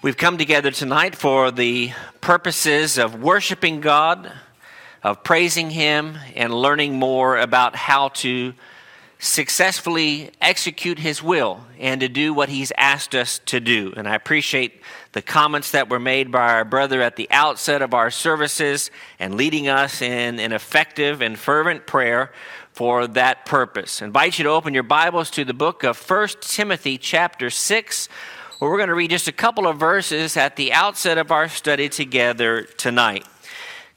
We've come together tonight for the purposes of worshiping God, of praising Him, and learning more about how to successfully execute His will and to do what He's asked us to do. And I appreciate the comments that were made by our brother at the outset of our services and leading us in an effective and fervent prayer for that purpose. I invite you to open your Bibles to the book of 1 Timothy, chapter 6 well, we're going to read just a couple of verses at the outset of our study together tonight.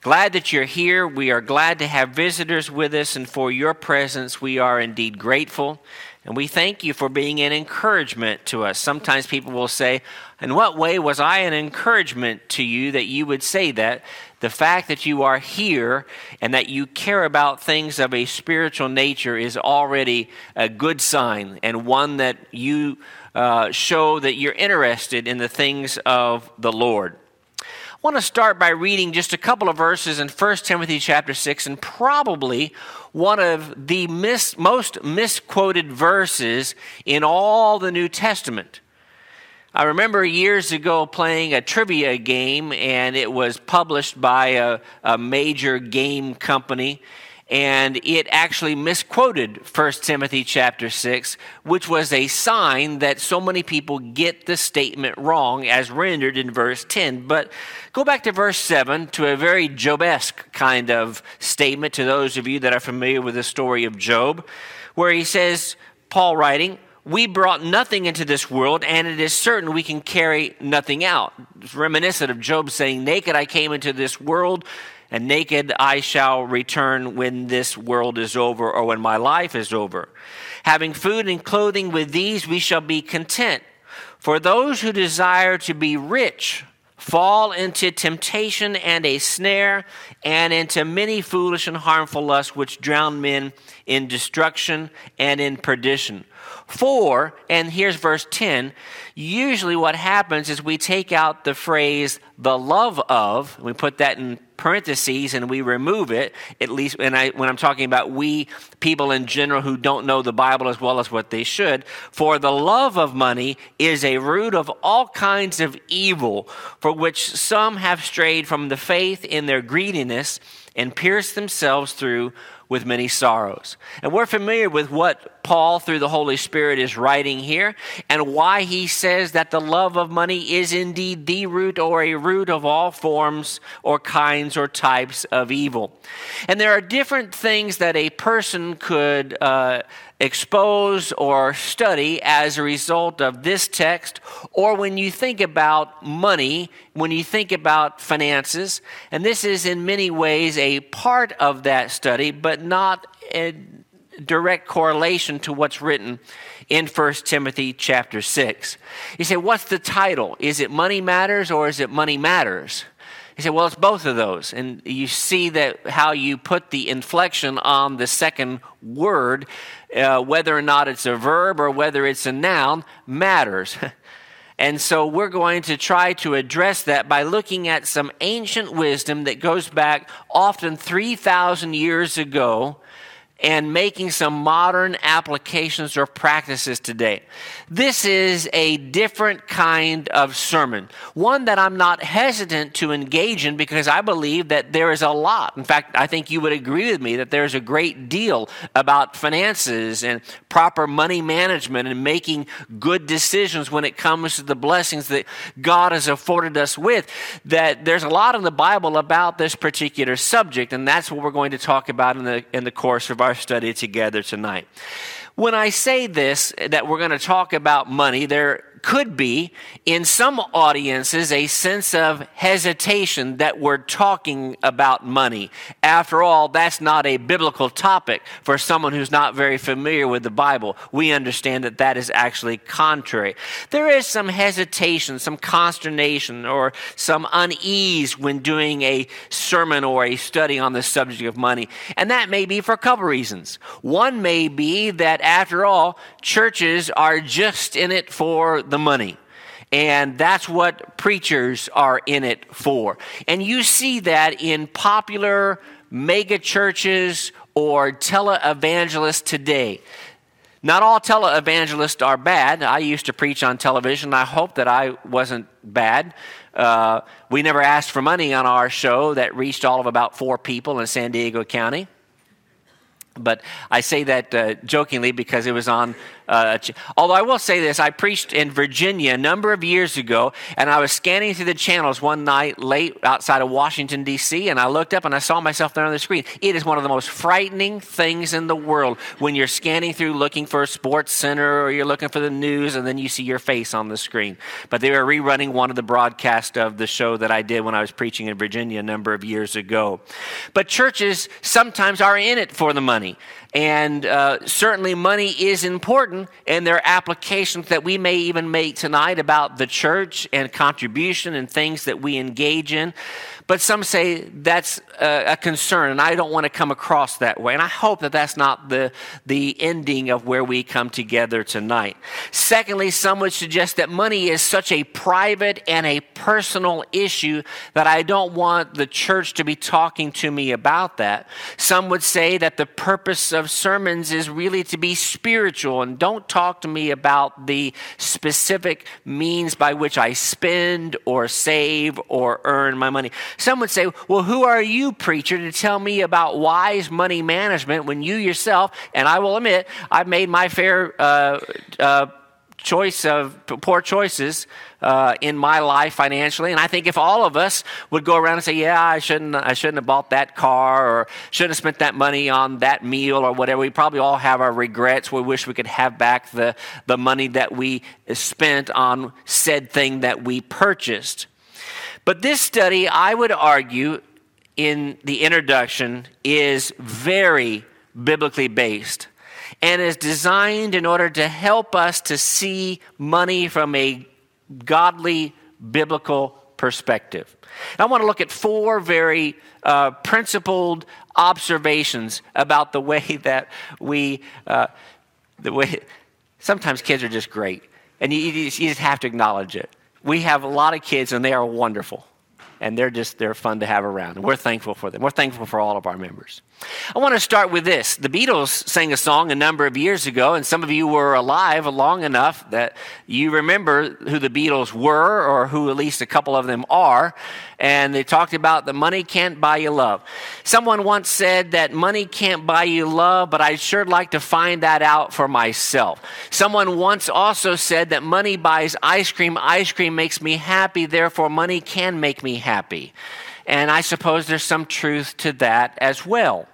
Glad that you're here. We are glad to have visitors with us, and for your presence, we are indeed grateful. And we thank you for being an encouragement to us. Sometimes people will say, In what way was I an encouragement to you that you would say that? The fact that you are here and that you care about things of a spiritual nature is already a good sign and one that you uh, show that you're interested in the things of the Lord. I want to start by reading just a couple of verses in 1 Timothy chapter 6 and probably one of the mis- most misquoted verses in all the New Testament. I remember years ago playing a trivia game, and it was published by a, a major game company and it actually misquoted 1 Timothy chapter 6, which was a sign that so many people get the statement wrong as rendered in verse 10. But go back to verse 7 to a very Jobesque kind of statement to those of you that are familiar with the story of Job, where he says, Paul writing, we brought nothing into this world, and it is certain we can carry nothing out. It's reminiscent of Job saying, Naked I came into this world, and naked I shall return when this world is over or when my life is over. Having food and clothing with these, we shall be content. For those who desire to be rich fall into temptation and a snare, and into many foolish and harmful lusts which drown men in destruction and in perdition. For, and here's verse 10, usually what happens is we take out the phrase the love of, we put that in parentheses and we remove it, at least when, I, when I'm talking about we, people in general who don't know the Bible as well as what they should. For the love of money is a root of all kinds of evil, for which some have strayed from the faith in their greediness and pierced themselves through with many sorrows. And we're familiar with what Paul, through the Holy Spirit, is writing here and why he says that the love of money is indeed the root or a root of all forms or kinds or types of evil. And there are different things that a person could. Uh, expose or study as a result of this text, or when you think about money, when you think about finances. And this is in many ways a part of that study, but not a direct correlation to what's written in 1 Timothy chapter 6. You say, what's the title? Is it Money Matters or is it Money Matters? He said, well, it's both of those. And you see that how you put the inflection on the second word, uh, whether or not it's a verb or whether it's a noun, matters. And so we're going to try to address that by looking at some ancient wisdom that goes back often 3,000 years ago and making some modern applications or practices today. This is a different kind of sermon, one that I'm not hesitant to engage in because I believe that there is a lot. In fact, I think you would agree with me that there's a great deal about finances and proper money management and making good decisions when it comes to the blessings that God has afforded us with. That there's a lot in the Bible about this particular subject, and that's what we're going to talk about in the, in the course of our our study together tonight. When I say this, that we're going to talk about money, there could be in some audiences a sense of hesitation that we're talking about money. After all, that's not a biblical topic for someone who's not very familiar with the Bible. We understand that that is actually contrary. There is some hesitation, some consternation, or some unease when doing a sermon or a study on the subject of money. And that may be for a couple reasons. One may be that after all, churches are just in it for the money. And that's what preachers are in it for. And you see that in popular mega churches or televangelists today. Not all televangelists are bad. I used to preach on television. I hope that I wasn't bad. Uh, we never asked for money on our show that reached all of about four people in San Diego County. But I say that uh, jokingly because it was on uh, although I will say this, I preached in Virginia a number of years ago, and I was scanning through the channels one night late outside of Washington, D.C., and I looked up and I saw myself there on the screen. It is one of the most frightening things in the world when you're scanning through looking for a sports center or you're looking for the news, and then you see your face on the screen. But they were rerunning one of the broadcasts of the show that I did when I was preaching in Virginia a number of years ago. But churches sometimes are in it for the money. And uh, certainly, money is important, and there are applications that we may even make tonight about the church and contribution and things that we engage in. But some say that's a, a concern, and I don't want to come across that way. And I hope that that's not the, the ending of where we come together tonight. Secondly, some would suggest that money is such a private and a personal issue that I don't want the church to be talking to me about that. Some would say that the purpose of sermons is really to be spiritual, and don't talk to me about the specific means by which I spend or save or earn my money. Some would say, well, who are you, preacher, to tell me about wise money management when you yourself, and I will admit, I've made my fair uh, uh, choice of poor choices uh, in my life financially. And I think if all of us would go around and say, "Yeah, I shouldn't, I shouldn't have bought that car, or shouldn't have spent that money on that meal, or whatever," we probably all have our regrets. We wish we could have back the the money that we spent on said thing that we purchased. But this study, I would argue, in the introduction, is very biblically based and is designed in order to help us to see money from a godly biblical perspective. I want to look at four very uh, principled observations about the way that we, uh, the way, sometimes kids are just great, and you, you just have to acknowledge it we have a lot of kids and they are wonderful. And they're just they're fun to have around. And we're thankful for them. We're thankful for all of our members i want to start with this. The beatles sang a song a number of years ago and some of you were alive long enough that you remember who the beatles were or who at least a couple of them are and they talked about the money can't buy you love. Someone once said that money can't buy you love but i'd sure like to find that out for myself. Someone once also said that money buys ice cream. Ice cream makes me happy therefore money can make me happy. And I suppose there's some truth to that as well.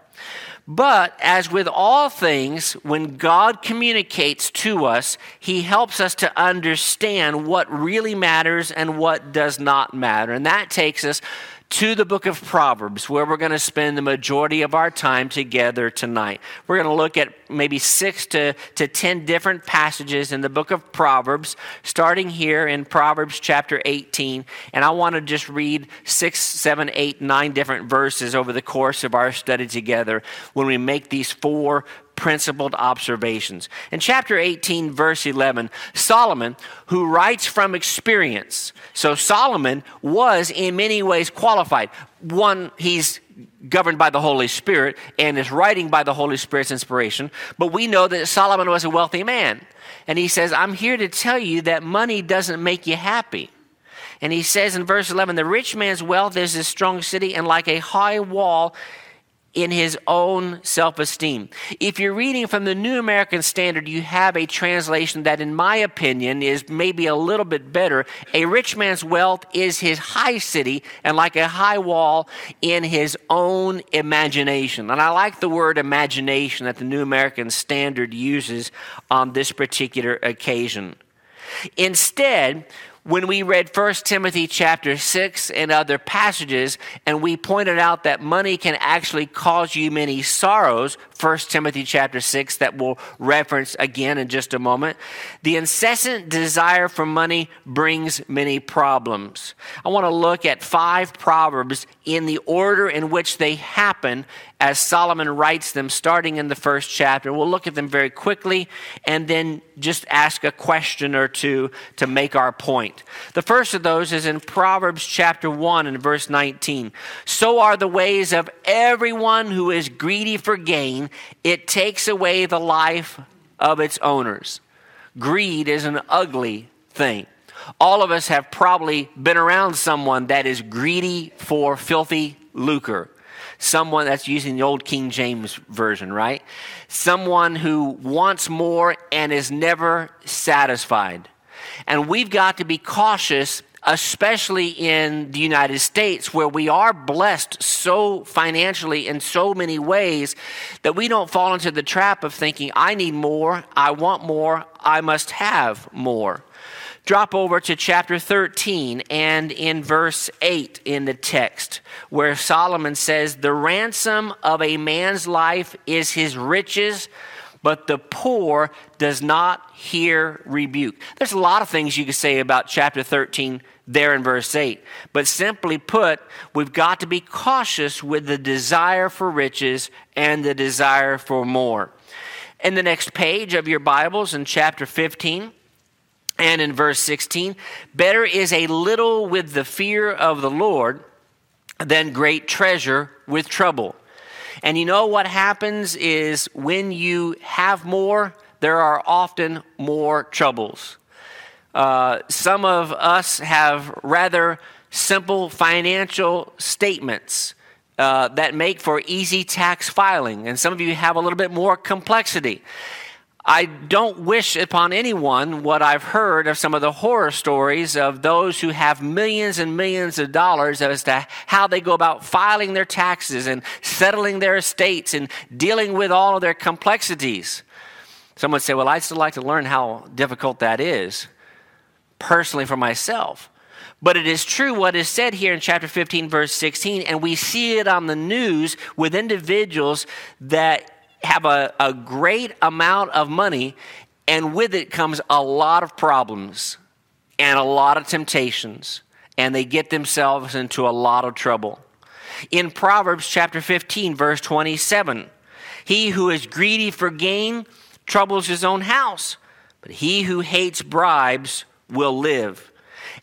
But as with all things, when God communicates to us, He helps us to understand what really matters and what does not matter. And that takes us to the book of Proverbs, where we're going to spend the majority of our time together tonight. We're going to look at maybe six to, to ten different passages in the book of Proverbs, starting here in Proverbs chapter 18. And I want to just read six, seven, eight, nine different verses over the course of our study together when we make these four principled observations. In chapter 18, verse 11, Solomon, who writes from experience, so Solomon was in many ways qualified. One, he's governed by the Holy Spirit and is writing by the Holy Spirit's inspiration, but we know that Solomon was a wealthy man. And he says, I'm here to tell you that money doesn't make you happy. And he says in verse 11, the rich man's wealth is a strong city, and like a high wall, in his own self esteem. If you're reading from the New American Standard, you have a translation that, in my opinion, is maybe a little bit better. A rich man's wealth is his high city, and like a high wall in his own imagination. And I like the word imagination that the New American Standard uses on this particular occasion. Instead, when we read 1 Timothy chapter 6 and other passages, and we pointed out that money can actually cause you many sorrows, 1 Timothy chapter 6, that we'll reference again in just a moment, the incessant desire for money brings many problems. I want to look at five proverbs in the order in which they happen as Solomon writes them, starting in the first chapter. We'll look at them very quickly and then just ask a question or two to make our point. The first of those is in Proverbs chapter 1 and verse 19. So are the ways of everyone who is greedy for gain, it takes away the life of its owners. Greed is an ugly thing. All of us have probably been around someone that is greedy for filthy lucre. Someone that's using the old King James Version, right? Someone who wants more and is never satisfied. And we've got to be cautious especially in the United States, where we are blessed so financially in so many ways that we don't fall into the trap of thinking, I need more, I want more, I must have more. Drop over to chapter 13 and in verse 8 in the text, where Solomon says, The ransom of a man's life is his riches but the poor does not hear rebuke. There's a lot of things you could say about chapter 13 there in verse 8. But simply put, we've got to be cautious with the desire for riches and the desire for more. In the next page of your Bibles, in chapter 15, and in verse 16, better is a little with the fear of the Lord than great treasure with trouble. And you know what happens is when you have more, there are often more troubles. Uh, some of us have rather simple financial statements uh, that make for easy tax filing, and some of you have a little bit more complexity. I don't wish upon anyone what I've heard of some of the horror stories of those who have millions and millions of dollars as to how they go about filing their taxes and settling their estates and dealing with all of their complexities. Some would say, Well, I'd still like to learn how difficult that is, personally for myself. But it is true what is said here in chapter 15, verse 16, and we see it on the news with individuals that have a, a great amount of money, and with it comes a lot of problems and a lot of temptations, and they get themselves into a lot of trouble. In Proverbs chapter 15, verse 27, he who is greedy for gain troubles his own house, but he who hates bribes will live.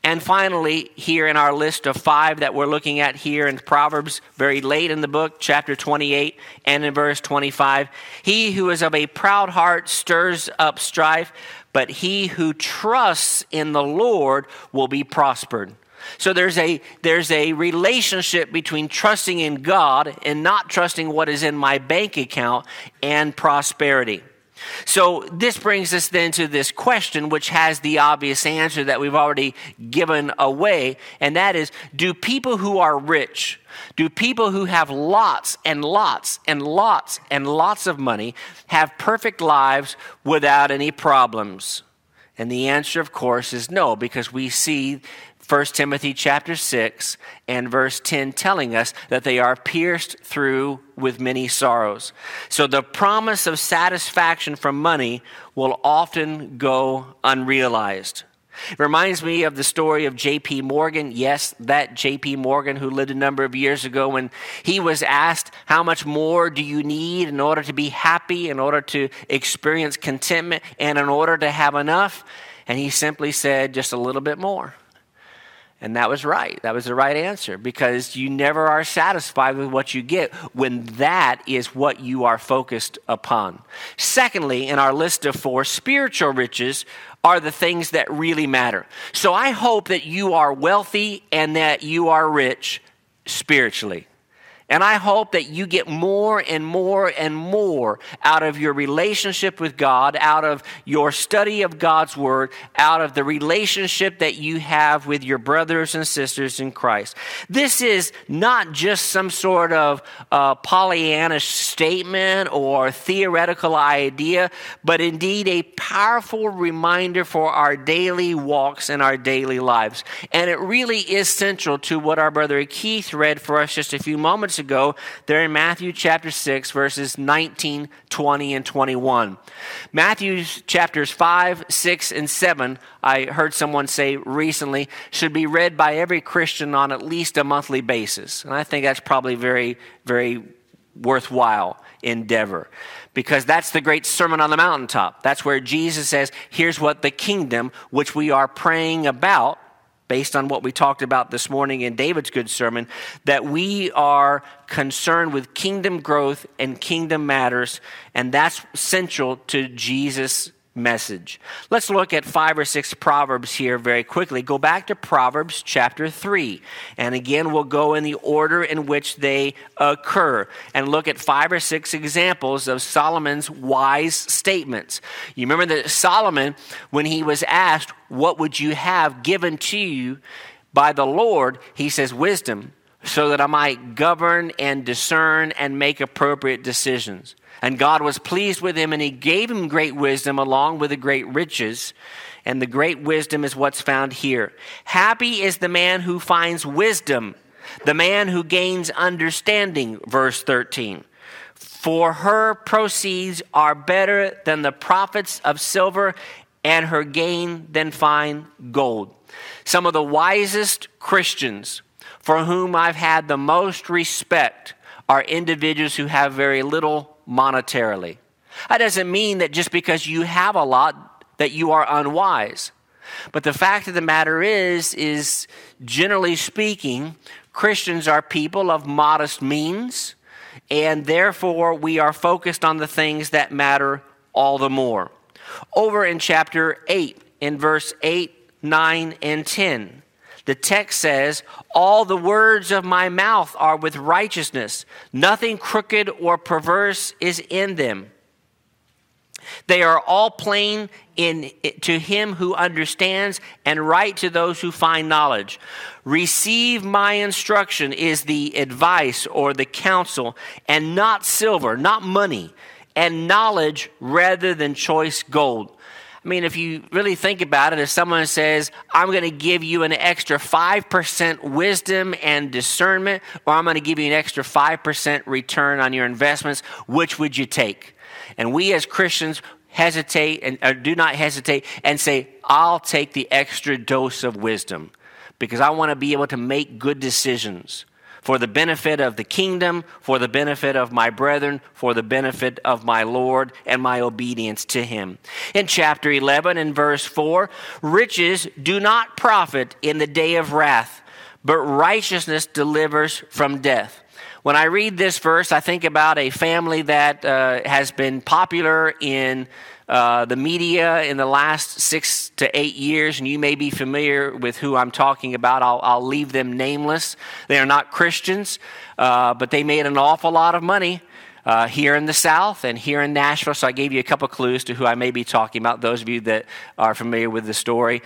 And finally, here in our list of five that we're looking at here in Proverbs, very late in the book, chapter 28 and in verse 25, he who is of a proud heart stirs up strife, but he who trusts in the Lord will be prospered. So there's a there's a relationship between trusting in God and not trusting what is in my bank account and prosperity. So, this brings us then to this question, which has the obvious answer that we've already given away, and that is Do people who are rich, do people who have lots and lots and lots and lots of money have perfect lives without any problems? And the answer, of course, is no, because we see 1 Timothy chapter 6 and verse 10 telling us that they are pierced through with many sorrows. So the promise of satisfaction from money will often go unrealized. It reminds me of the story of J.P. Morgan. Yes, that J.P. Morgan who lived a number of years ago when he was asked, How much more do you need in order to be happy, in order to experience contentment, and in order to have enough? And he simply said, Just a little bit more. And that was right. That was the right answer because you never are satisfied with what you get when that is what you are focused upon. Secondly, in our list of four, spiritual riches are the things that really matter. So I hope that you are wealthy and that you are rich spiritually. And I hope that you get more and more and more out of your relationship with God, out of your study of God's Word, out of the relationship that you have with your brothers and sisters in Christ. This is not just some sort of uh, Pollyannish statement or theoretical idea, but indeed a powerful reminder for our daily walks and our daily lives. And it really is central to what our brother Keith read for us just a few moments ago there in Matthew chapter 6, verses 19, 20, and 21. Matthew chapters 5, 6, and 7, I heard someone say recently, should be read by every Christian on at least a monthly basis. And I think that's probably very, very worthwhile endeavor because that's the great Sermon on the Mountaintop. That's where Jesus says, here's what the kingdom, which we are praying about, based on what we talked about this morning in David's good sermon, that we are concerned with kingdom growth and kingdom matters, and that's central to Jesus' message. Let's look at five or six Proverbs here very quickly. Go back to Proverbs chapter 3. And again, we'll go in the order in which they occur and look at five or six examples of Solomon's wise statements. You remember that Solomon, when he was asked, What would you have given to you by the Lord? He says, Wisdom, so that I might govern and discern and make appropriate decisions. And God was pleased with him, and he gave him great wisdom along with the great riches. And the great wisdom is what's found here. Happy is the man who finds wisdom, the man who gains understanding, verse 13. For her proceeds are better than the profits of silver, and her gain than fine gold. Some of the wisest Christians for whom I've had the most respect are individuals who have very little monetarily. That doesn't mean that just because you have a lot that you are unwise. But the fact of the matter is is generally speaking, Christians are people of modest means, and therefore we are focused on the things that matter all the more. Over in chapter 8, in verse 8, 9, and 10, the text says, All the words of my mouth are with righteousness, nothing crooked or perverse is in them. They are all plain in, to him who understands and right to those who find knowledge. Receive my instruction is the advice or the counsel, and not silver, not money, and knowledge rather than choice gold I mean, if you really think about it, if someone says, I'm going to give you an extra 5% wisdom and discernment, or I'm going to give you an extra 5% return on your investments, which would you take? And we as Christians hesitate and or do not hesitate and say, I'll take the extra dose of wisdom because I want to be able to make good decisions for the benefit of the kingdom, for the benefit of my brethren, for the benefit of my Lord, and my obedience to him. In chapter 11, and verse 4, riches do not profit in the day of wrath, but righteousness delivers from death. When I read this verse, I think about a family that uh, has been popular in uh, the media in the last six to eight years, and you may be familiar with who I'm talking about. I'll, I'll leave them nameless. They are not Christians, uh, but they made an awful lot of money. Uh, here in the South and here in Nashville. So I gave you a couple clues to who I may be talking about, those of you that are familiar with the story,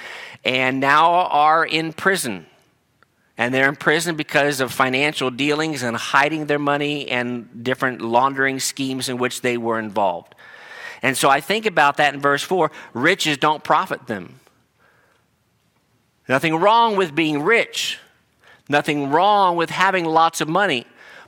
and now are in prison. And they're in prison because of financial dealings and hiding their money and different laundering schemes in which they were involved. And so I think about that in verse 4 riches don't profit them. Nothing wrong with being rich, nothing wrong with having lots of money,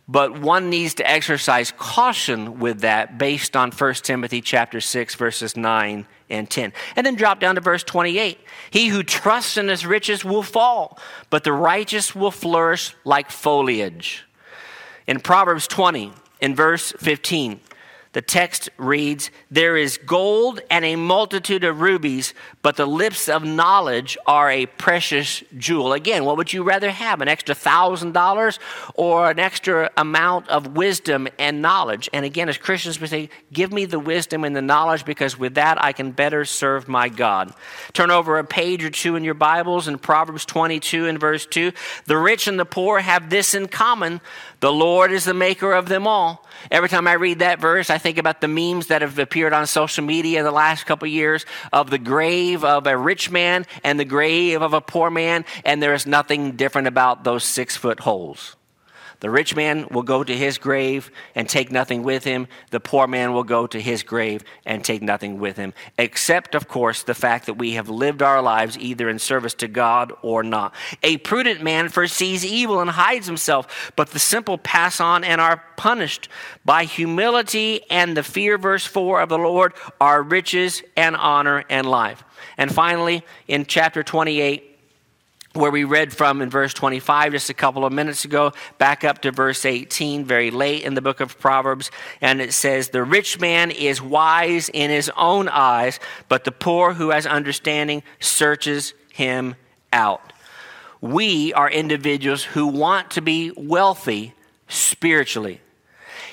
but one needs to exercise caution with that based on 1 Timothy chapter 6 verses 9 and 10. And then drop down to verse 28. He who trusts in his riches will fall, but the righteous will flourish like foliage. In Proverbs 20 in verse 15, the text reads, There is gold and a multitude of rubies, but the lips of knowledge are a precious jewel. Again, what would you rather have? An extra thousand dollars or an extra amount of wisdom and knowledge? And again, as Christians, we say, Give me the wisdom and the knowledge because with that I can better serve my God. Turn over a page or two in your Bibles in Proverbs 22 and verse 2. The rich and the poor have this in common the Lord is the maker of them all. Every time I read that verse, I think about the memes that have appeared on social media in the last couple of years of the grave of a rich man and the grave of a poor man, and there is nothing different about those six foot holes. The rich man will go to his grave and take nothing with him. The poor man will go to his grave and take nothing with him, except, of course, the fact that we have lived our lives either in service to God or not. A prudent man foresees evil and hides himself, but the simple pass on and are punished. By humility and the fear, verse 4 of the Lord, are riches and honor and life. And finally, in chapter 28, where we read from in verse 25 just a couple of minutes ago, back up to verse 18, very late in the book of Proverbs. And it says, The rich man is wise in his own eyes, but the poor who has understanding searches him out. we are individuals who want to be wealthy spiritually.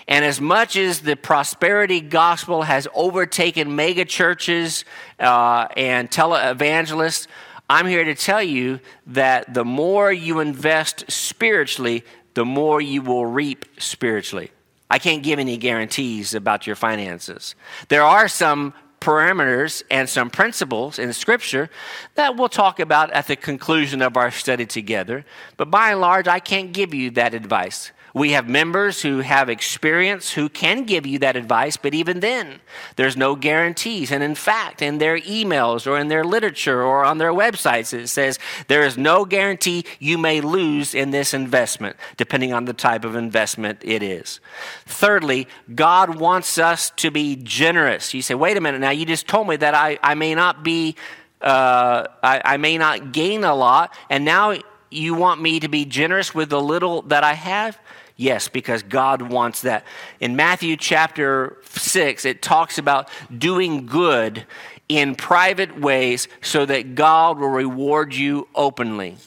And as much as the prosperity gospel has overtaken mega churches uh, and televangelists, I'm here to tell you that the more you invest spiritually, the more you will reap spiritually. I can't give any guarantees about your finances. There are some parameters and some principles in Scripture that we'll talk about at the conclusion of our study together. But by and large, I can't give you that advice. We have members who have experience who can give you that advice, but even then, there's no guarantees. And in fact, in their emails or in their literature or on their websites, it says there is no guarantee you may lose in this investment, depending on the type of investment it is. Thirdly, God wants us to be generous. You say, wait a minute, now you just told me that I, I may not be, uh, I, I may not gain a lot, and now you want me to be generous with the little that I have? Yes, because God wants that. In Matthew chapter 6, it talks about doing good in private ways so that God will reward you openly.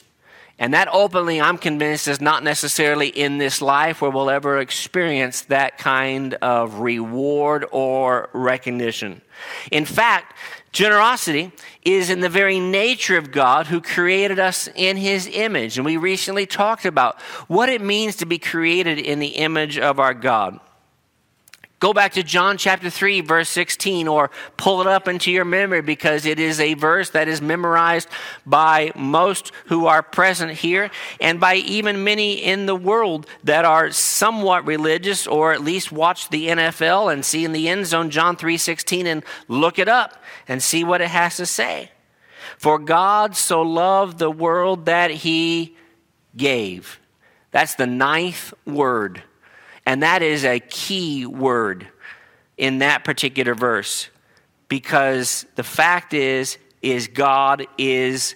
And that openly, I'm convinced, is not necessarily in this life where we'll ever experience that kind of reward or recognition. In fact, Generosity is in the very nature of God who created us in his image. And we recently talked about what it means to be created in the image of our God. Go back to John chapter 3, verse 16, or pull it up into your memory because it is a verse that is memorized by most who are present here and by even many in the world that are somewhat religious or at least watch the NFL and see in the end zone John 3 16 and look it up and see what it has to say. For God so loved the world that he gave. That's the ninth word and that is a key word in that particular verse because the fact is is God is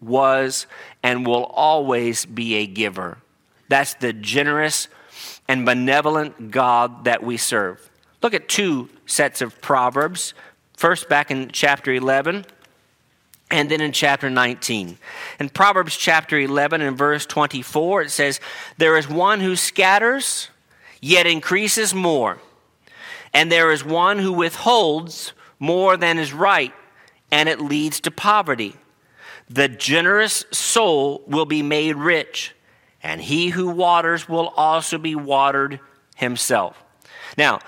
was and will always be a giver. That's the generous and benevolent God that we serve. Look at two sets of proverbs. First back in chapter 11 and then in chapter 19. In Proverbs chapter 11 and verse 24 it says there is one who scatters yet increases more. And there is one who withholds more than is right, and it leads to poverty. The generous soul will be made rich, and he who waters will also be watered himself. Now,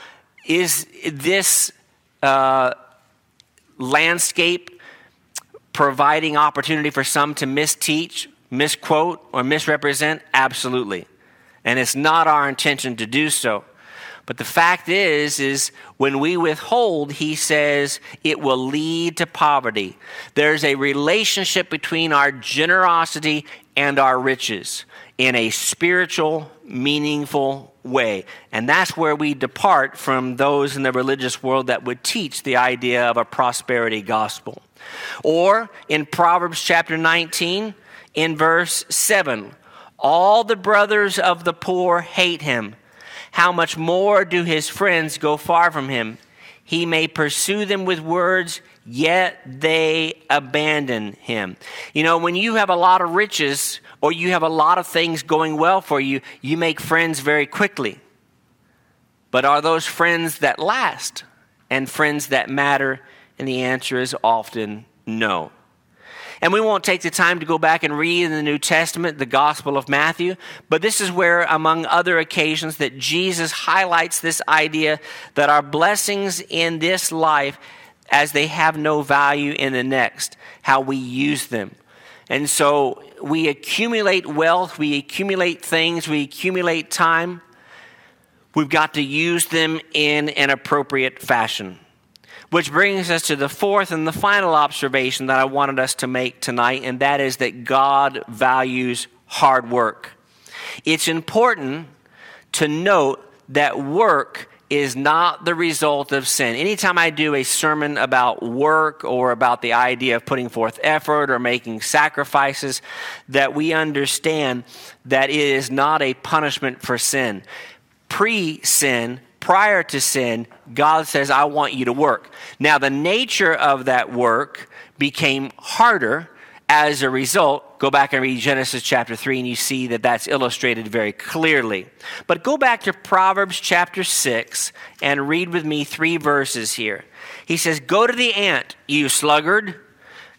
is this uh, landscape providing opportunity for some to misteach, misquote, or misrepresent? Absolutely and it's not our intention to do so. But the fact is, is when we withhold, he says it will lead to poverty. There's a relationship between our generosity and our riches in a spiritual, meaningful way. And that's where we depart from those in the religious world that would teach the idea of a prosperity gospel. Or in Proverbs chapter 19, in verse 7, all the brothers of the poor hate him. How much more do his friends go far from him? He may pursue them with words, yet they abandon him. You know, when you have a lot of riches or you have a lot of things going well for you, you make friends very quickly. But are those friends that last and friends that matter? And the answer is often no. And we won't take the time to go back and read in the New Testament the Gospel of Matthew, but this is where, among other occasions, that Jesus highlights this idea that our blessings in this life, as they have no value in the next, how we use them. And so we accumulate wealth, we accumulate things, we accumulate time. We've got to use them in an appropriate fashion. Which brings us to the fourth and the final observation that I wanted us to make tonight, and that is that God values hard work. It's important to note that work is not the result of sin. Anytime I do a sermon about work or about the idea of putting forth effort or making sacrifices, that we understand that it is not a punishment for sin. Pre sin, prior to sin, God says, I want you to work. Now, the nature of that work became harder as a result, go back and read Genesis chapter 3 and you see that that's illustrated very clearly. But go back to Proverbs chapter 6 and read with me three verses here. He says, Go to the ant, you sluggard.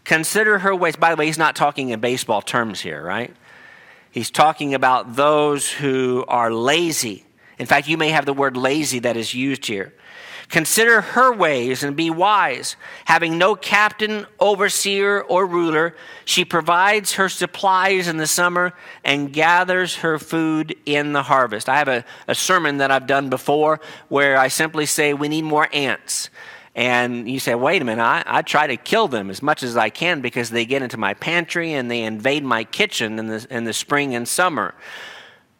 Consider her ways. By the way, he's not talking in baseball terms here, right? He's talking about those who are lazy. In fact, you may have the word lazy that is used here. Consider her ways and be wise. Having no captain, overseer, or ruler, she provides her supplies in the summer and gathers her food in the harvest. I have a, a sermon that I've done before where I simply say we need more ants. And you say, wait a minute, I, I try to kill them as much as I can because they get into my pantry and they invade my kitchen in the, in the spring and summer.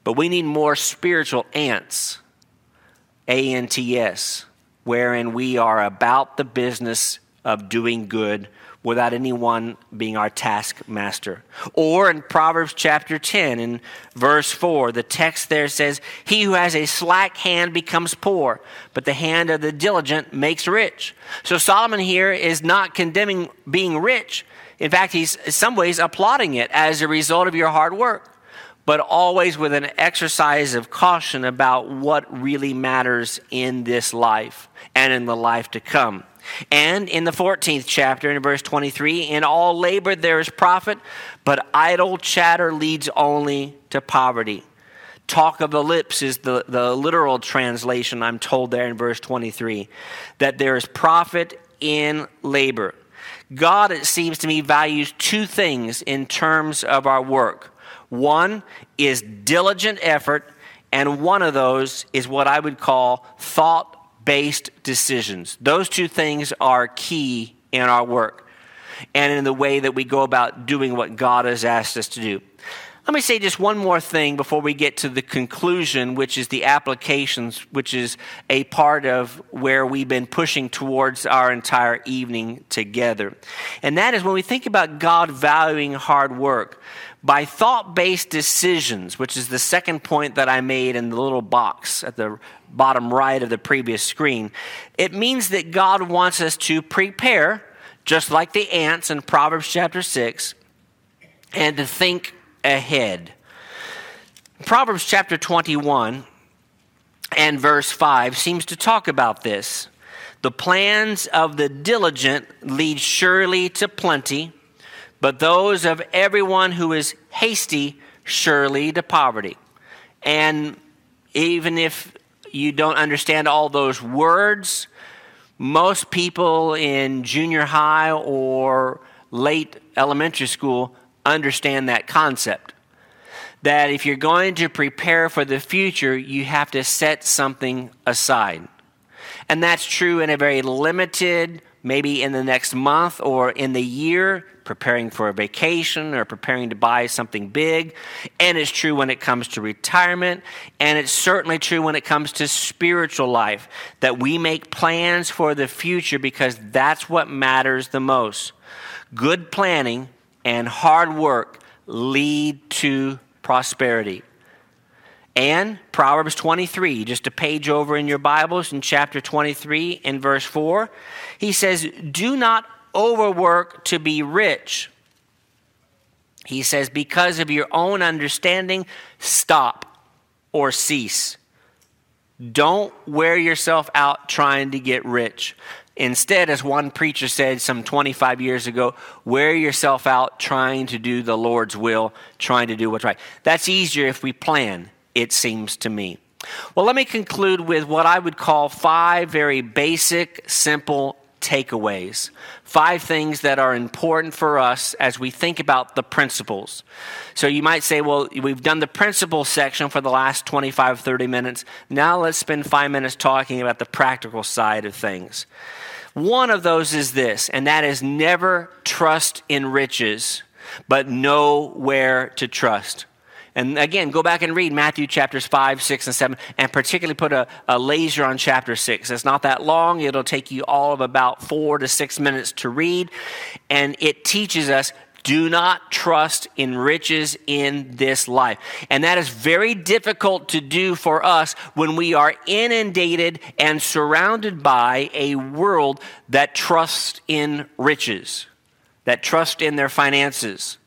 But we need more spiritual ants. A N T S wherein we are about the business of doing good without anyone being our taskmaster. Or in Proverbs chapter 10, in verse 4, the text there says, He who has a slack hand becomes poor, but the hand of the diligent makes rich. So Solomon here is not condemning being rich. In fact, he's in some ways applauding it as a result of your hard work but always with an exercise of caution about what really matters in this life and in the life to come. And in the 14th chapter, in verse 23, in all labor there is profit, but idle chatter leads only to poverty. Talk of the lips is the, the literal translation, I'm told there in verse 23, that there is profit in labor. God, it seems to me, values two things in terms of our work one is diligent effort, and one of those is what I would call thought based decisions. Those two things are key in our work and in the way that we go about doing what God has asked us to do. Let me say just one more thing before we get to the conclusion, which is the applications, which is a part of where we've been pushing towards our entire evening together. And that is when we think about God valuing hard work, by thought based decisions, which is the second point that I made in the little box at the bottom right of the previous screen, it means that God wants us to prepare, just like the ants in Proverbs chapter 6, and to think ahead. Proverbs chapter 21 and verse 5 seems to talk about this. The plans of the diligent lead surely to plenty but those of everyone who is hasty surely to poverty. And even if you don't understand all those words, most people in junior high or late elementary school understand that concept. That if you're going to prepare for the future, you have to set something aside. And that's true in a very limited, maybe in the next month or in the year, preparing for a vacation or preparing to buy something big. And it's true when it comes to retirement. And it's certainly true when it comes to spiritual life that we make plans for the future because that's what matters the most. Good planning and hard work lead to prosperity. And Proverbs 23, just a page over in your Bibles in chapter 23 in verse 4, he says, Do not overwork to be rich. He says, Because of your own understanding, stop or cease. Don't wear yourself out trying to get rich. Instead, as one preacher said some 25 years ago, wear yourself out trying to do the Lord's will, trying to do what's right. That's easier if we plan it seems to me. Well, let me conclude with what I would call five very basic, simple takeaways. Five things that are important for us as we think about the principles. So you might say, well, we've done the principle section for the last 25, 30 minutes. Now let's spend five minutes talking about the practical side of things. One of those is this, and that is never trust in riches, but know where to trust. And again, go back and read Matthew chapters 5, 6, and 7, and particularly put a, a, laser on chapter 6. It's not that long, it'll take you all of about four to six minutes to read. And it teaches us do not trust in riches in this life. And that is very difficult to do for us when we are inundated and surrounded by a world that trusts in riches that trust in their finances.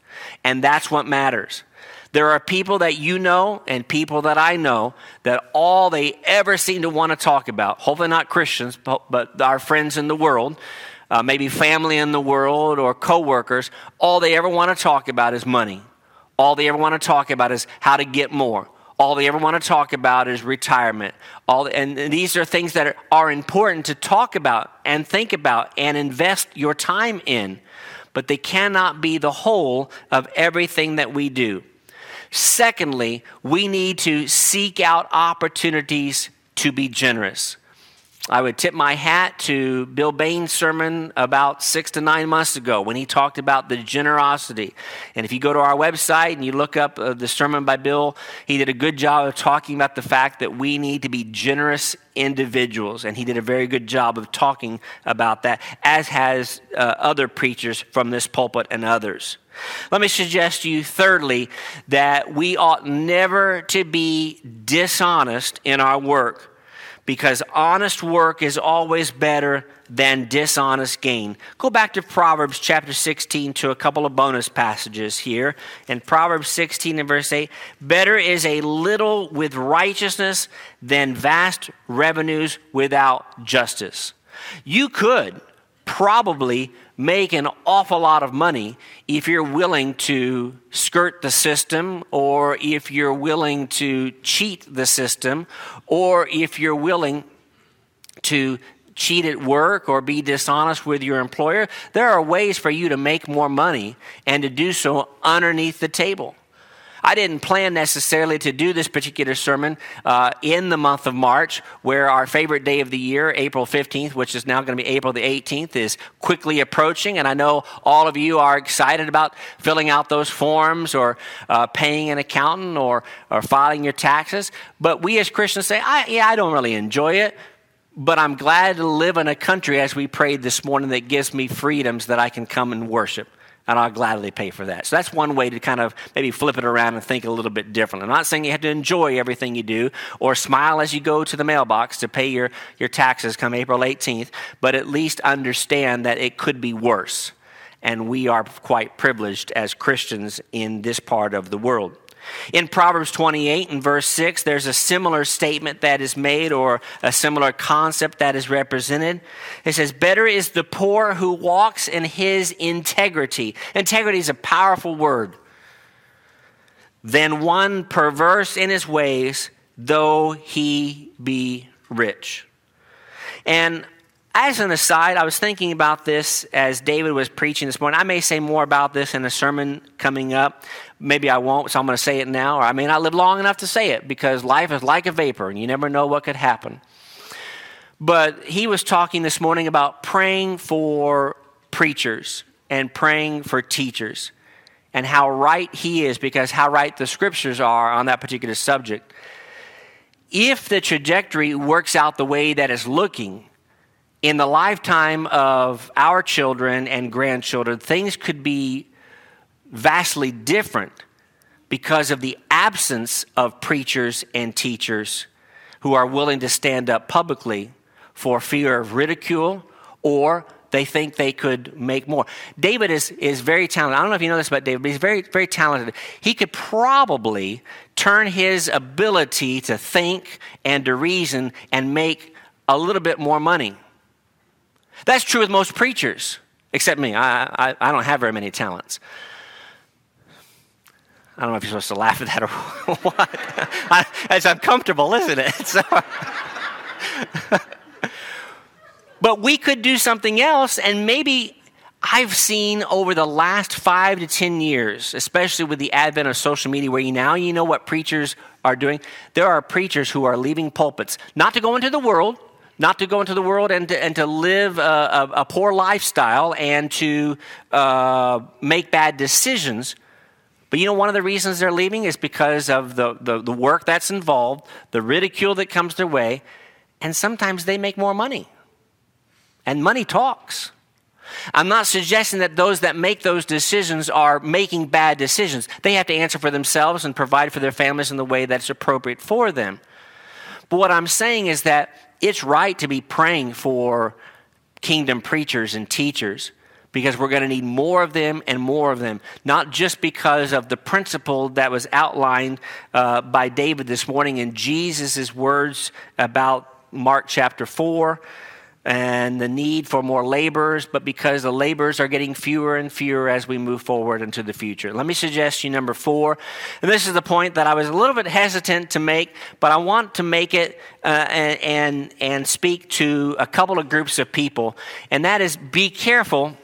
And that's what matters. There are people that you know and people that I know that all they ever seem to want to talk about, hopefully not Christians, but, but our friends in the world, uh, maybe family in the world or coworkers, all they ever want to talk about is money. All they ever want to talk about is how to get more. All they ever want to talk about is retirement. All, and, these are things that are, are important to talk about and think about and invest your time in. But they cannot be the whole of everything that we do. Secondly, we need to seek out opportunities to be generous. I would tip my hat to Bill Bain's sermon about six to nine months ago when he talked about the generosity. And if you go to our website and you look up uh, the sermon by Bill, he did a good job of talking about the fact that we need to be generous individuals. And he did a very good job of talking about that, as has uh, other preachers from this pulpit and others. Let me suggest to you, thirdly, that we ought never to be dishonest in our work because honest work is always better than dishonest gain. Go back to Proverbs chapter 16 to a couple of bonus passages here. In Proverbs 16 and verse 8, better is a little with righteousness than vast revenues without justice. You could probably make an awful lot of money if you're willing to skirt the system, or if you're willing to cheat the system, or if you're willing to cheat at work or be dishonest with your employer. There are ways for you to make more money and to do so underneath the table. I didn't plan necessarily to do this particular sermon uh, in the month of March, where our favorite day of the year, April 15th, which is now going to be April the 18th, is quickly approaching. And I know all of you are excited about filling out those forms or uh, paying an accountant or, or filing your taxes. But we as Christians say, I, yeah, I don't really enjoy it. But I'm glad to live in a country, as we prayed this morning, that gives me freedoms that I can come and worship and I'll gladly pay for that. So that's one way to kind of maybe flip it around and think a little bit different. I'm not saying you have to enjoy everything you do or smile as you go to the mailbox to pay your, your taxes come April 18th, but at least understand that it could be worse. And we are quite privileged as Christians in this part of the world. In Proverbs 28 and verse 6, there's a similar statement that is made or a similar concept that is represented. It says, Better is the poor who walks in his integrity. Integrity is a powerful word. Than one perverse in his ways, though he be rich. And as an aside, I was thinking about this as David was preaching this morning. I may say more about this in a sermon coming up. Maybe I won't, so I'm going to say it now, or I may not live long enough to say it because life is like a vapor and you never know what could happen. But he was talking this morning about praying for preachers and praying for teachers and how right he is because how right the scriptures are on that particular subject. If the trajectory works out the way that it's looking, in the lifetime of our children and grandchildren, things could be vastly different because of the absence of preachers and teachers who are willing to stand up publicly for fear of ridicule or they think they could make more. David is, is very talented. I don't know if you know this about David, but he's very, very talented. He could probably turn his ability to think and to reason and make a little bit more money. That's true with most preachers, except me. I, I, I don't have very many talents. I don't know if you're supposed to laugh at that or what. It's uncomfortable, isn't it? So, but we could do something else, and maybe I've seen over the last five to ten years, especially with the advent of social media, where you now you know what preachers are doing. There are preachers who are leaving pulpits, not to go into the world, not to go into the world and to, and to live a, a, a poor lifestyle and to uh, make bad decisions. But you know, one of the reasons they're leaving is because of the, the, the work that's involved, the ridicule that comes their way, and sometimes they make more money. And money talks. I'm not suggesting that those that make those decisions are making bad decisions. They have to answer for themselves and provide for their families in the way that's appropriate for them. But what I'm saying is that it's right to be praying for kingdom preachers and teachers, because we're going to need more of them and more of them. Not just because of the principle that was outlined uh, by David this morning in Jesus' words about Mark chapter 4 and the need for more laborers, but because the laborers are getting fewer and fewer as we move forward into the future. Let me suggest you number four, and this is the point that I was a little bit hesitant to make, but I want to make it uh, and, and, and speak to a couple of groups of people, and that is be careful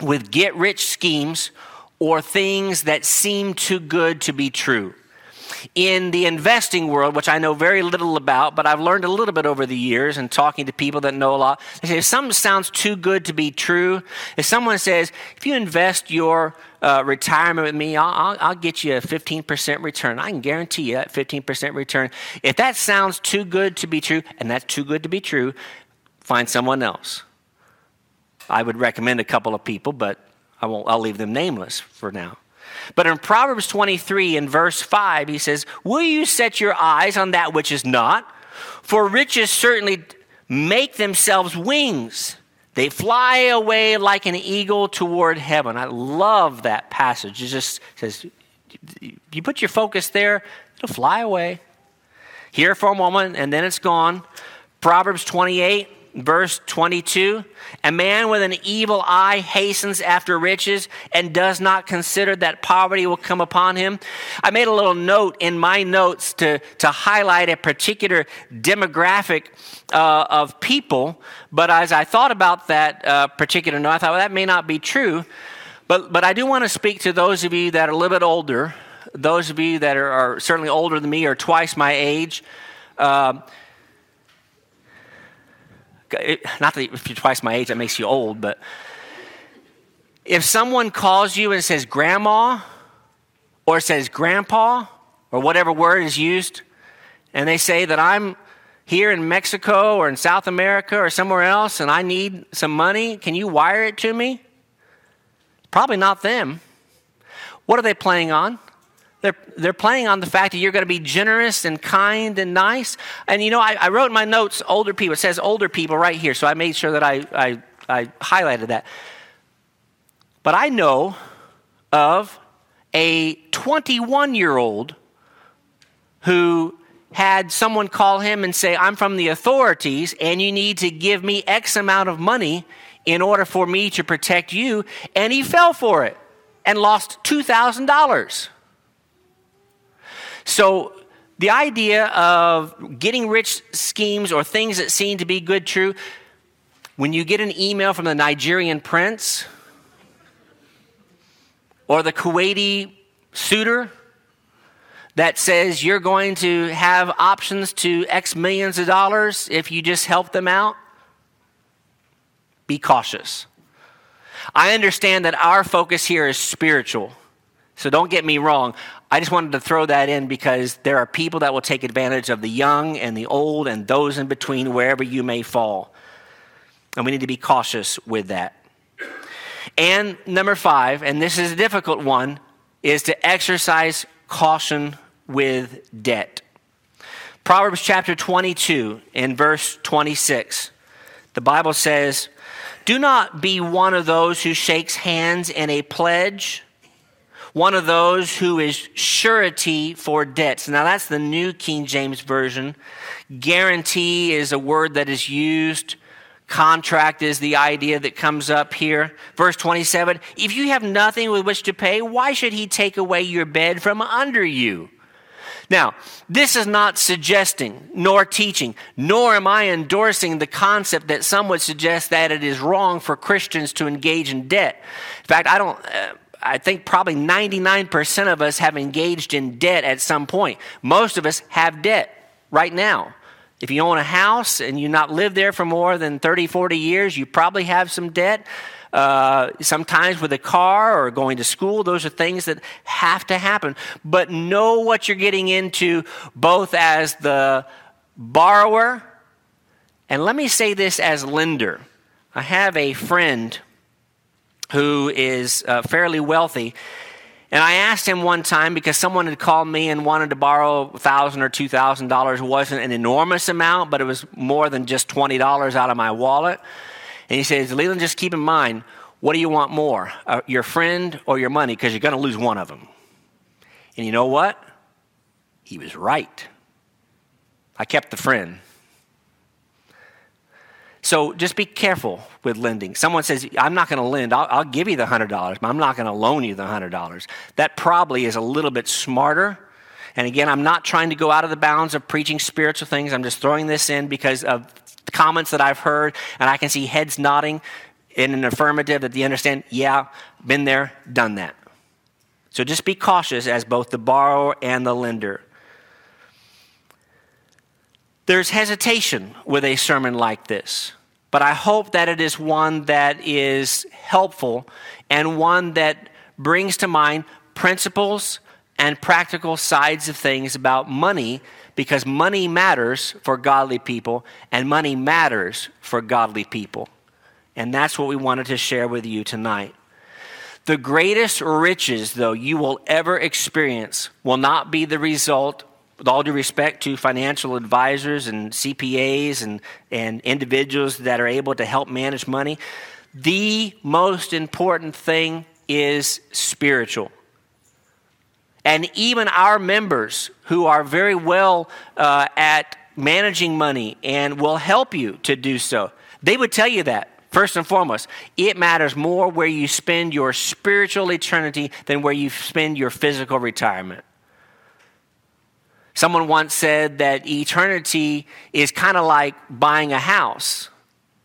with get rich schemes or things that seem too good to be true. In the investing world, which I know very little about, but I've learned a little bit over the years and talking to people that know a lot, they say if something sounds too good to be true, if someone says, if you invest your uh, retirement with me, I'll, I'll, I'll, get you a 15% return. I can guarantee you that 15% return. If that sounds too good to be true, and that's too good to be true, find someone else. I would recommend a couple of people, but I won't, I'll leave them nameless for now. But in Proverbs 23, in verse 5, he says, Will you set your eyes on that which is not? For riches certainly make themselves wings. They fly away like an eagle toward heaven. I love that passage. It just says, You put your focus there, it'll fly away. Here for a moment, and then it's gone. Proverbs 28, verse 22 A man with an evil eye hastens after riches and does not consider that poverty will come upon him. I made a little note in my notes to, to highlight a particular demographic uh, of people, but as I thought about that uh, particular note, I thought, well, that may not be true. But, but I do want to speak to those of you that are a little bit older, those of you that are, are certainly older than me or twice my age. Uh, not that if you're twice my age, that makes you old, but if someone calls you and says grandma or says grandpa or whatever word is used, and they say that I'm here in Mexico or in South America or somewhere else and I need some money, can you wire it to me? Probably not them. What are they playing on? They're, they're playing on the fact that you're going to be generous and kind and nice. And you know, I, I wrote in my notes older people. It says older people right here, so I made sure that I, I, I highlighted that. But I know of a 21 year old who had someone call him and say, I'm from the authorities and you need to give me X amount of money in order for me to protect you. And he fell for it and lost $2,000. So, the idea of getting rich schemes or things that seem to be good, true, when you get an email from the Nigerian prince or the Kuwaiti suitor that says you're going to have options to X millions of dollars if you just help them out, be cautious. I understand that our focus here is spiritual. So don't get me wrong. I just wanted to throw that in because there are people that will take advantage of the young and the old and those in between, wherever you may fall. And we need to be cautious with that. And number five, and this is a difficult one, is to exercise caution with debt. Proverbs chapter 22 in verse 26. The Bible says, Do not be one of those who shakes hands in a pledge one of those who is surety for debts. Now, that's the New King James Version. Guarantee is a word that is used. Contract is the idea that comes up here. Verse 27 If you have nothing with which to pay, why should he take away your bed from under you? Now, this is not suggesting nor teaching, nor am I endorsing the concept that some would suggest that it is wrong for Christians to engage in debt. In fact, I don't. Uh, I think probably 99% of us have engaged in debt at some point. Most of us have debt right now. If you own a house and you not lived there for more than 30, 40 years, you probably have some debt. Uh, sometimes with a car or going to school, those are things that have to happen. But know what you're getting into both as the borrower and let me say this as lender. I have a friend who is uh, fairly wealthy. And I asked him one time because someone had called me and wanted to borrow thousand or two thousand dollars. Wasn't an enormous amount, but it was more than just twenty dollars out of my wallet. And he says, Leland, just keep in mind, What do you want more, uh, your friend or your money? Because you're going to lose one of them. And you know what? He was right. I kept the friend. So just be careful with lending. Someone says, I'm not going to lend. I'll, I'll, give you the $100, but I'm not going to loan you the $100. That probably is a little bit smarter. And again, I'm not trying to go out of the bounds of preaching spiritual things. I'm just throwing this in because of comments that I've heard, and I can see heads nodding in an affirmative that they understand, yeah, been there, done that. So just be cautious as both the borrower and the lender. There's hesitation with a sermon like this, but I hope that it is one that is helpful and one that brings to mind principles and practical sides of things about money because money matters for godly people and money matters for godly people. And that's what we wanted to share with you tonight. The greatest riches, though, you will ever experience will not be the result, with all due respect to financial advisors and CPAs and, and individuals that are able to help manage money. The most important thing is spiritual. And even our members who are very well uh, at managing money and will help you to do so, they would tell you that. First and foremost, it matters more where you spend your spiritual eternity than where you spend your physical retirement. Someone once said that eternity is kind of like buying a house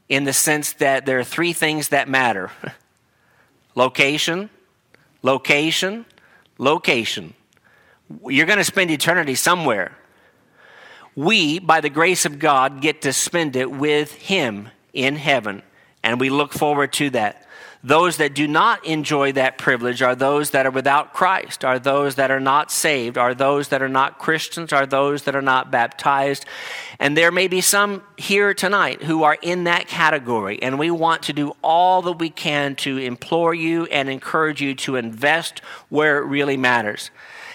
in the sense that there are three things that matter location, location, location. You're going to spend eternity somewhere. We, by the grace of God, get to spend it with Him in heaven. And we look forward to that. Those that do not enjoy that privilege are those that are without Christ, are those that are not saved, are those that are not Christians, are those that are not baptized. And there may be some here tonight who are in that category. And we want to do all that we can to implore you and encourage you to invest where it really matters.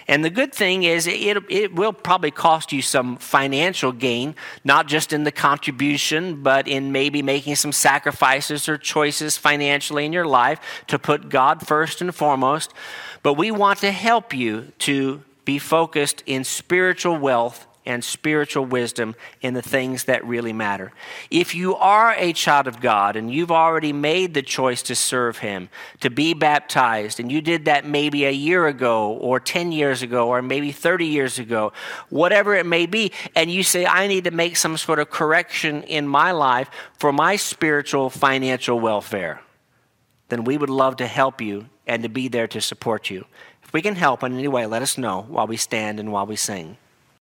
And the good thing is, it, it will probably cost you some financial gain, not just in the contribution, but in maybe making some sacrifices or choices financially in your life to put God first and foremost. But we want to help you to be focused in spiritual wealth and spiritual wisdom in the things that really matter. If you are a child of God and you've already made the choice to serve Him, to be baptized, and you did that maybe a year ago or 10 years ago or maybe 30 years ago, whatever it may be, and you say, I need to make some sort of correction in my life for my spiritual financial welfare, then we would love to help you and to be there to support you. If we can help in any way, let us know while we stand and while we sing.